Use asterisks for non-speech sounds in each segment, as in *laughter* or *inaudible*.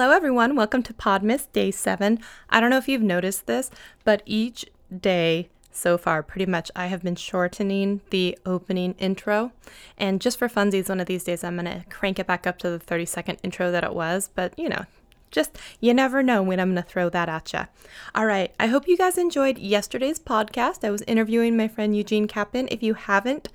Hello, everyone. Welcome to Podmas Day 7. I don't know if you've noticed this, but each day so far, pretty much, I have been shortening the opening intro. And just for funsies, one of these days, I'm going to crank it back up to the 30 second intro that it was. But, you know, just you never know when I'm going to throw that at you. All right. I hope you guys enjoyed yesterday's podcast. I was interviewing my friend Eugene Kaplan. If you haven't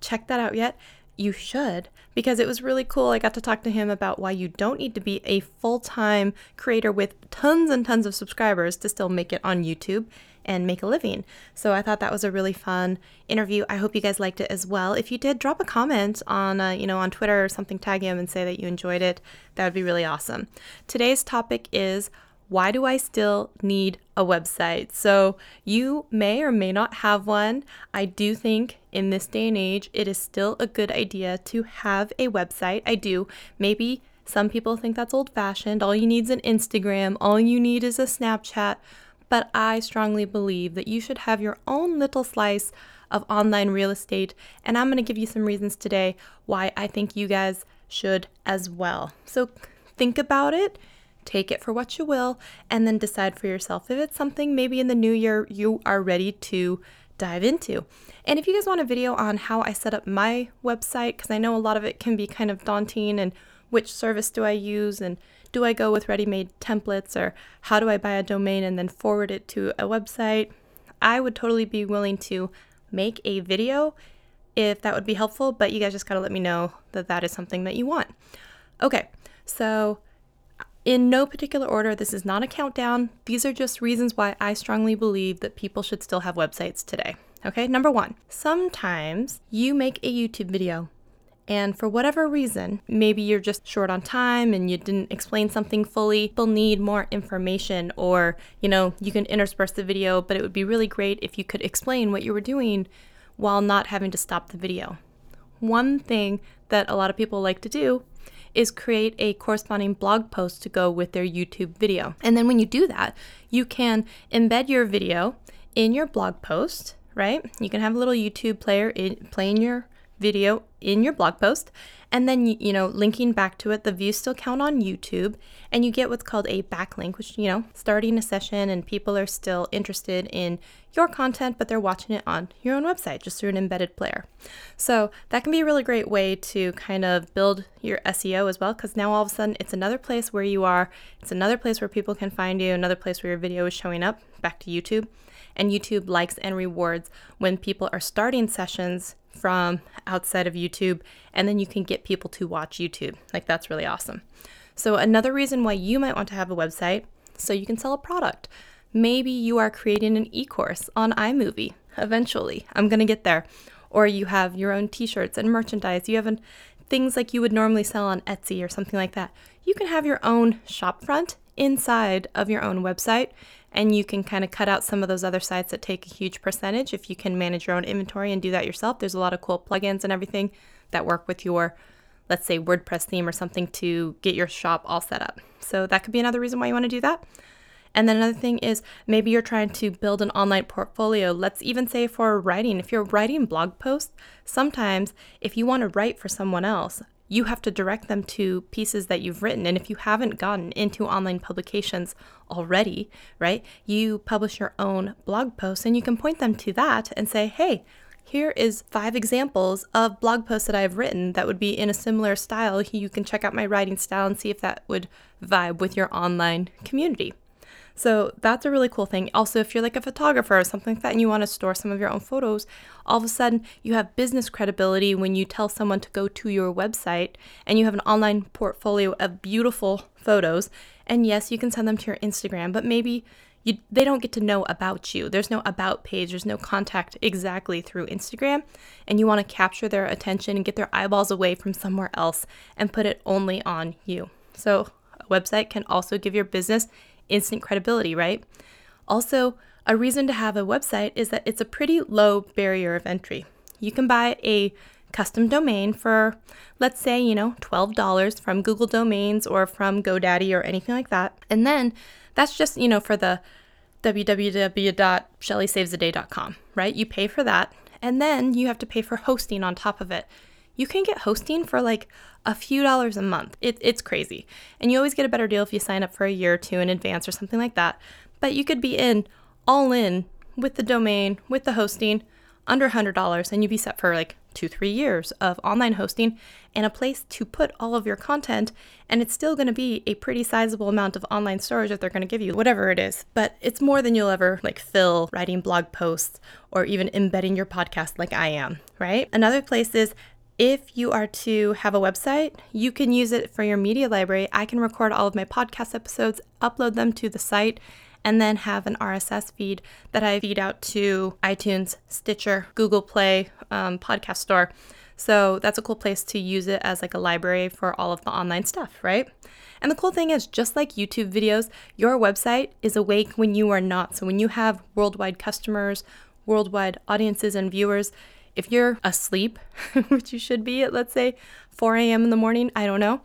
checked that out yet, you should because it was really cool. I got to talk to him about why you don't need to be a full time creator with tons and tons of subscribers to still make it on YouTube and make a living. So I thought that was a really fun interview. I hope you guys liked it as well. If you did, drop a comment on, uh, you know, on Twitter or something, tag him and say that you enjoyed it. That would be really awesome. Today's topic is why do I still need a website? So, you may or may not have one. I do think in this day and age, it is still a good idea to have a website. I do. Maybe some people think that's old fashioned. All you need is an Instagram, all you need is a Snapchat. But I strongly believe that you should have your own little slice of online real estate. And I'm going to give you some reasons today why I think you guys should as well. So, think about it take it for what you will, and then decide for yourself if it's something maybe in the new year you are ready to dive into. And if you guys want a video on how I set up my website, because I know a lot of it can be kind of daunting and which service do I use and do I go with ready made templates or how do I buy a domain and then forward it to a website, I would totally be willing to make a video if that would be helpful, but you guys just gotta let me know that that is something that you want. Okay, so in no particular order, this is not a countdown. These are just reasons why I strongly believe that people should still have websites today. Okay, number one, sometimes you make a YouTube video and for whatever reason, maybe you're just short on time and you didn't explain something fully, people need more information, or you know, you can intersperse the video, but it would be really great if you could explain what you were doing while not having to stop the video. One thing that a lot of people like to do is create a corresponding blog post to go with their YouTube video. And then when you do that, you can embed your video in your blog post, right? You can have a little YouTube player in, playing your video in your blog post and then you, know linking back to it the views still count on youtube and you get what's called a backlink which you know starting a session and people are still interested in your content but they're watching it on your own website just through an embedded player. So that can be a really great way to kind of build your seo as well because now all of a sudden it's another place where you are it's another place where people can find you another place where your video is showing up back to youtube and youtube likes and rewards when people are starting sessions from outside of YouTube, and then you can get people to watch YouTube. Like, that's really awesome. So, another reason why you might want to have a website so you can sell a product. Maybe you are creating an e course on iMovie eventually. I'm going to get there. Or you have your own t shirts and merchandise. You have an, things like you would normally sell on Etsy or something like that. You can have your own shop front inside of your own website and you can kind of cut out some of those other sites that take a huge percentage if you can manage your own inventory and do that yourself. There's a lot of cool plugins and everything that work with your, let's say, WordPress theme or something to get your shop all set up. So that could be another reason why you want to do that. And then another thing is maybe you're trying to build an online portfolio. Let's even say for writing, if you're writing blog posts, sometimes if you want to write for someone else, you have to direct them to pieces that you've written. And if you haven't gotten into online publications already, right, you publish your own blog posts and you can point them to that and say, hey, here is five examples of blog posts that I've written that would be in a similar style. You can check out my writing style and see if that would vibe with your online community. So that's a really cool thing. Also, if you're like a photographer or something like that and you want to store some of your own photos, all of a sudden you have business credibility when you tell someone to go to your website and you have an online portfolio of beautiful photos. And yes, you can send them to your Instagram, but maybe you, they don't get to know about you. There's no about page, there's no contact exactly through Instagram, and you want to capture their attention and get their eyeballs away from somewhere else and put it only on you. So, a website can also give your business instant credibility, right? Also, a reason to have a website is that it's a pretty low barrier of entry. You can buy a custom domain for, let's say, you know, $12 from Google Domains or from GoDaddy or anything like that. And then that's just, you know, for the www.shellysavestheday.com, right? You pay for that. And then you have to pay for hosting on top of it. You can get hosting for like a few dollars a month. It, it's crazy. And you always get a better deal if you sign up for a year or two in advance or something like that. But you could be in all in with the domain, with the hosting, under $100, and you'd be set for like two, three years of online hosting and a place to put all of your content. And it's still going to be a pretty sizable amount of online storage that they're going to give you, whatever it is. But it's more than you'll ever like fill writing blog posts or even embedding your podcast like I am, right? Another place is if you are to have a website, you can use it for your media library. I can record all of my podcast episodes, upload them to the site, and then have an RSS feed that I feed out to iTunes, Stitcher, Google Play, um, Podcast Store. So that's a cool place to use it as like a library for all of the online stuff, right? And the cool thing is, just like YouTube videos, your website is awake when you are not. So when you have worldwide customers, worldwide audiences, and viewers, if you're asleep, *laughs* which you should be at, let's say, 4 a.m. in the morning, I don't know,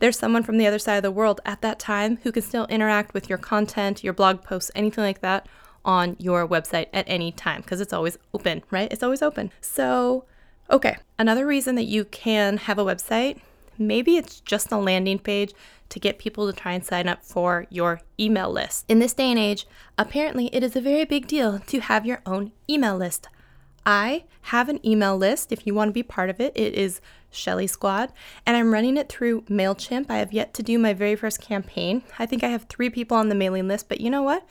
there's someone from the other side of the world at that time who can still interact with your content, your blog posts, anything like that on your website at any time because it's always open, right? It's always open. So, okay, another reason that you can have a website, maybe it's just a landing page to get people to try and sign up for your email list. In this day and age, apparently it is a very big deal to have your own email list. I have an email list if you want to be part of it. It is Shelly Squad, and I'm running it through MailChimp. I have yet to do my very first campaign. I think I have three people on the mailing list, but you know what?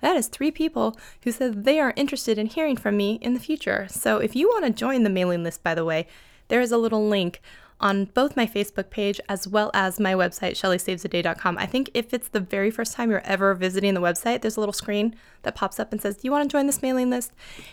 That is three people who said they are interested in hearing from me in the future. So if you want to join the mailing list, by the way, there is a little link on both my Facebook page as well as my website, shellysavesaday.com. I think if it's the very first time you're ever visiting the website, there's a little screen that pops up and says, Do you want to join this mailing list?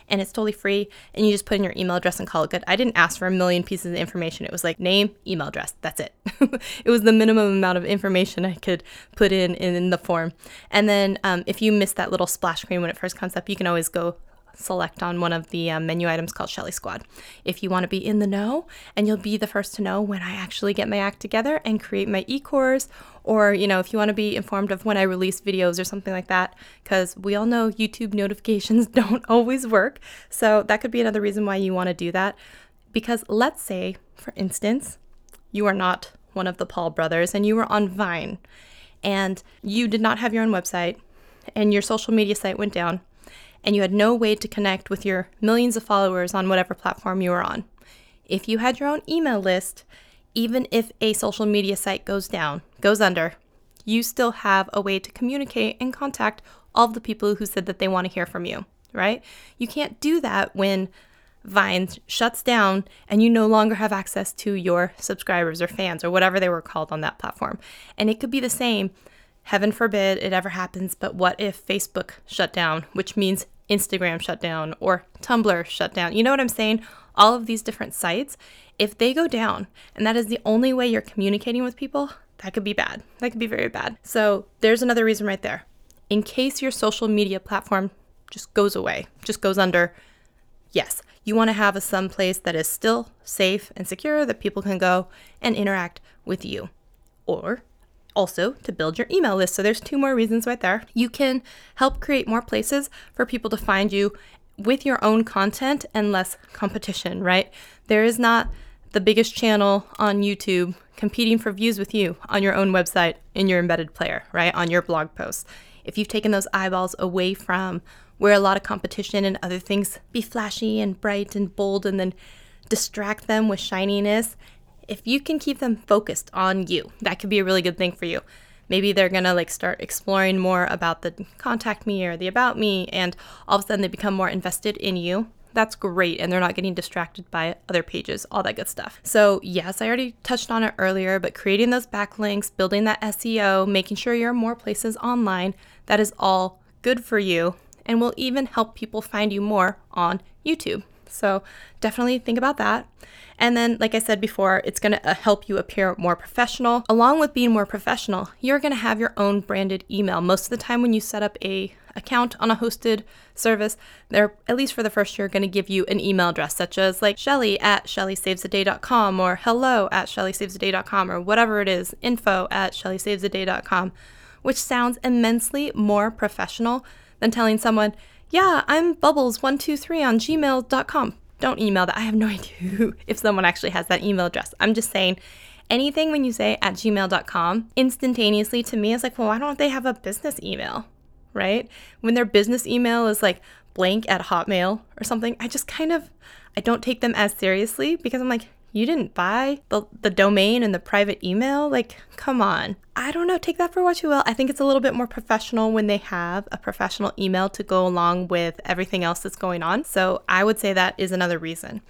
And it's totally free. And you just put in your email address and call it good. I didn't ask for a million pieces of information. It was like name, email address. That's it. *laughs* it was the minimum amount of information I could put in in the form. And then um, if you miss that little splash screen when it first comes up, you can always go select on one of the um, menu items called Shelly Squad. If you want to be in the know and you'll be the first to know when I actually get my act together and create my e-course or you know if you want to be informed of when I release videos or something like that cuz we all know YouTube notifications *laughs* don't always work. So that could be another reason why you want to do that because let's say for instance you are not one of the Paul brothers and you were on Vine and you did not have your own website and your social media site went down and you had no way to connect with your millions of followers on whatever platform you were on. If you had your own email list, even if a social media site goes down, goes under, you still have a way to communicate and contact all of the people who said that they want to hear from you, right? You can't do that when Vine shuts down and you no longer have access to your subscribers or fans or whatever they were called on that platform. And it could be the same. Heaven forbid it ever happens, but what if Facebook shut down, which means Instagram shut down or Tumblr shut down. You know what I'm saying? All of these different sites, if they go down and that is the only way you're communicating with people, that could be bad. That could be very bad. So there's another reason right there. In case your social media platform just goes away, just goes under, yes, you want to have a some place that is still safe and secure that people can go and interact with you. Or also to build your email list. So there's two more reasons right there. You can help create more places for people to find you with your own content and less competition, right? There is not the biggest channel on YouTube competing for views with you on your own website in your embedded player, right? On your blog posts. If you've taken those eyeballs away from where a lot of competition and other things be flashy and bright and bold and then distract them with shininess if you can keep them focused on you, that could be a really good thing for you. Maybe they're gonna like start exploring more about the contact me or the about me, and all of a sudden they become more invested in you. That's great, and they're not getting distracted by other pages, all that good stuff. So, yes, I already touched on it earlier, but creating those backlinks, building that SEO, making sure you're more places online, that is all good for you and will even help people find you more on YouTube. So definitely think about that. And then, like I said before, it's going to uh, help you appear more professional. Along with being more professional, you're going to have your own branded email. Most of the time, when you set up a account on a hosted service, they're at least for the first year going to give you an email address, such as like Shelly at ShellySavesAday.com or hello at ShellySavesAday.com or whatever it is, info at ShellySavesAday.com, which sounds immensely more professional than telling someone, yeah, I'm bubbles123 on gmail.com. don't email that. I have no *laughs* idea if someone actually has that email address. I'm just saying anything when you say at gmail.com instantaneously to me is like, well, why don't they have a business email? Right? When their business email is like blank at Hotmail or something, I just kind of I don't take them as seriously because I'm like, you didn't buy the, the domain and the private email? Like, come on. I don't know. Take that for what you will. I think it's a little bit more professional when they have a professional email to go along with everything else that's going on. So I would say that is another reason.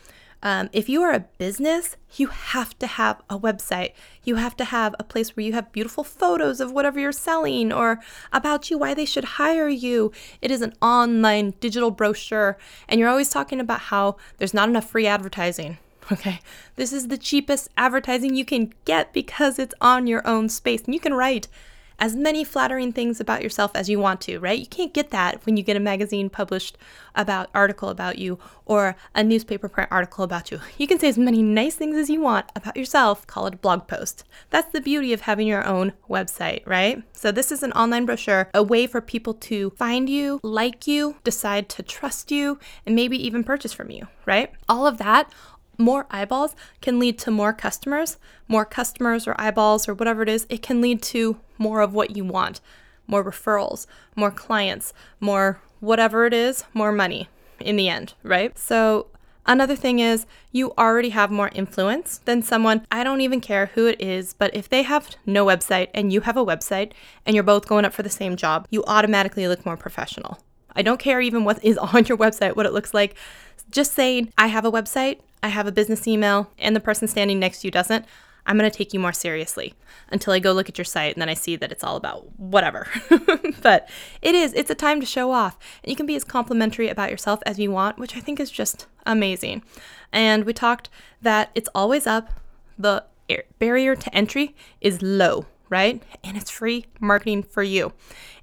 Um, if you are a business, you have to have a website. You have to have a place where you have beautiful photos of whatever you're selling or about you, why they should hire you. It is an online digital brochure. And you're always talking about how there's not enough free advertising. Okay, this is the cheapest advertising you can get because it's on your own space. And you can write as many flattering things about yourself as you want to, right? You can't get that when you get a magazine published about article about you or a newspaper print article about you. You can say as many nice things as you want about yourself, call it a blog post. That's the beauty of having your own website, right? So this is an online brochure, a way for people to find you, like you, decide to trust you, and maybe even purchase from you, right? All of that more eyeballs can lead to more customers, more customers or eyeballs or whatever it is, it can lead to more of what you want more referrals, more clients, more whatever it is, more money in the end, right? So, another thing is you already have more influence than someone, I don't even care who it is, but if they have no website and you have a website and you're both going up for the same job, you automatically look more professional. I don't care even what is *laughs* on your website, what it looks like. Just saying, I have a website, I have a business email, and the person standing next to you doesn't, I'm going to take you more seriously until I go look at your site and then I see that it's all about whatever. *laughs* but it is, it's a time to show off. And you can be as complimentary about yourself as you want, which I think is just amazing. And we talked that it's always up, the barrier to entry is low. Right? And it's free marketing for you.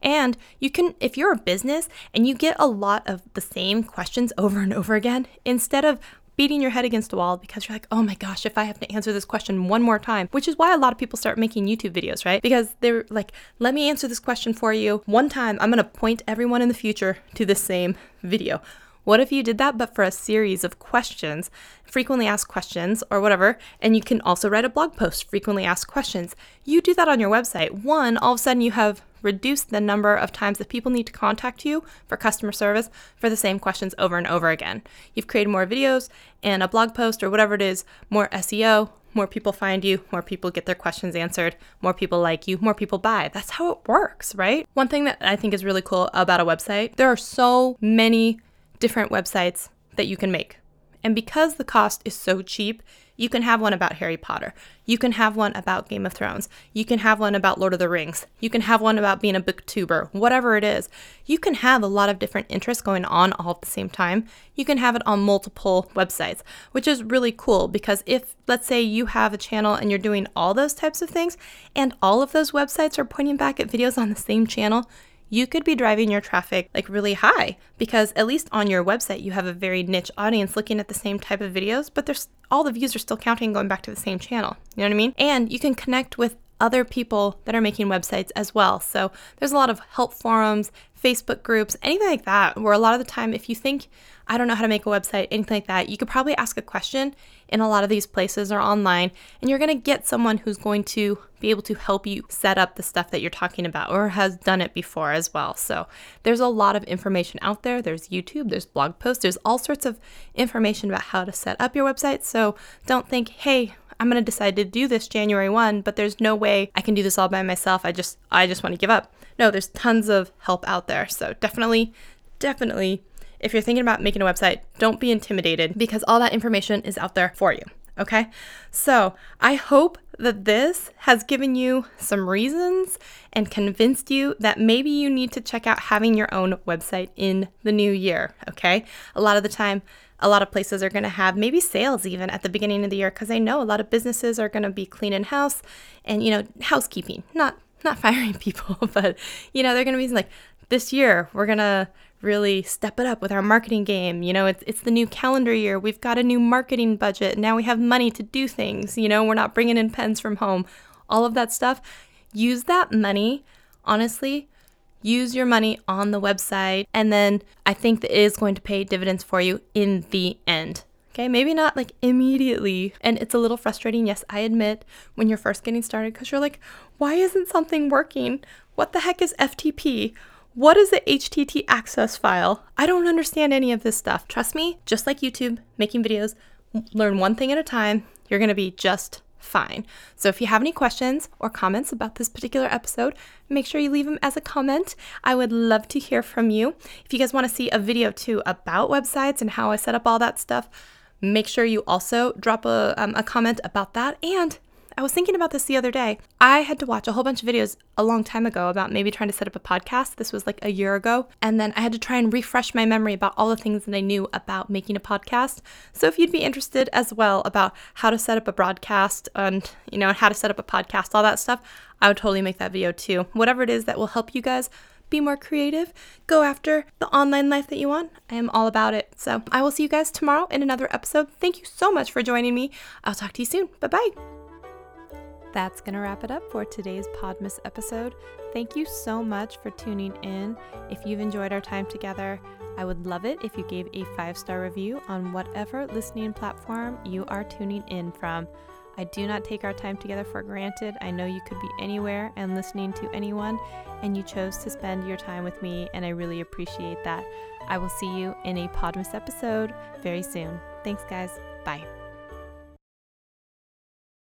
And you can, if you're a business and you get a lot of the same questions over and over again, instead of beating your head against a wall because you're like, oh my gosh, if I have to answer this question one more time, which is why a lot of people start making YouTube videos, right? Because they're like, let me answer this question for you one time. I'm going to point everyone in the future to the same video. What if you did that, but for a series of questions, frequently asked questions or whatever, and you can also write a blog post, frequently asked questions? You do that on your website. One, all of a sudden you have reduced the number of times that people need to contact you for customer service for the same questions over and over again. You've created more videos and a blog post or whatever it is, more SEO, more people find you, more people get their questions answered, more people like you, more people buy. That's how it works, right? One thing that I think is really cool about a website, there are so many different websites that you can make. And because the cost is so cheap, you can have one about Harry Potter. You can have one about Game of Thrones. You can have one about Lord of the Rings. You can have one about being a booktuber, whatever it is. You can have a lot of different interests going on all at the same time. You can have it on multiple websites, which is really cool because if, let's say, you have a channel and you're doing all those types of things, and all of those websites are pointing back at videos on the same channel, you could be driving your traffic like really high because at least on your website you have a very niche audience looking at the same type of videos, but there's all the views are still counting going back to the same channel. You know what I mean? And you can connect with other people that are making websites as well. So there's a lot of help forums, Facebook groups, anything like that, where a lot of the time, if you think, I don't know how to make a website, anything like that, you could probably ask a question in a lot of these places or online, and you're going to get someone who's going to be able to help you set up the stuff that you're talking about or has done it before as well. So there's a lot of information out there. There's YouTube, there's blog posts, there's all sorts of information about how to set up your website. So don't think, hey, I'm going to decide to do this January 1, but there's no way I can do this all by myself. I just I just want to give up. No, there's tons of help out there. So definitely definitely if you're thinking about making a website, don't be intimidated because all that information is out there for you. Okay? So, I hope that this has given you some reasons and convinced you that maybe you need to check out having your own website in the new year. Okay? A lot of the time, a lot of places are going to have maybe sales even at the beginning of the year because I know a lot of businesses are going to be cleaning house and you know housekeeping, not not *laughs* firing people, but you know they're going to be like this year we're going to really step it up with our marketing game. You know, it's it's the new calendar year. We've got a new marketing budget. Now we have money to do things. You know, we're not bringing in pens from home. All of that stuff. Use that money honestly use your money on the website, and then I think that it is going to pay dividends for you in the end. Okay, maybe not like immediately. And it's a little frustrating, yes, I admit, when you're first getting started because you're like, why isn't something working? What the heck is FTP? What is the HTTP access file? I don't understand any of this stuff. Trust me, just like YouTube, making videos, learn one thing at a time. You're to be just fine. So if you have any questions or comments about this particular episode, make sure you leave them as a comment. I would love to hear from you. If you guys want to see a video too about websites and how I set up all that stuff, make sure you also drop a, um, a comment about that. And I was thinking about this the other day. I had to watch a whole bunch of videos a long time ago about maybe trying to set up a podcast. This was like a year ago. And then I had to try and refresh my memory about all the things that I knew about making a podcast. So if you'd be interested as well about how to set up a broadcast and, you know, how to set up a podcast, all that stuff, I would totally make that video too. Whatever it is that will help you guys be more creative, go after the online life that you want. I am all about it. So I will see you guys tomorrow in another episode. Thank you so much for joining me. I'll talk to you soon. Bye bye. That's going to wrap it up for today's Podmas episode. Thank you so much for tuning in. If you've enjoyed our time together, I would love it if you gave a five star review on whatever listening platform you are tuning in from. I do not take our time together for granted. I know you could be anywhere and listening to anyone, and you chose to spend your time with me, and I really appreciate that. I will see you in a Podmas episode very soon. Thanks, guys. Bye.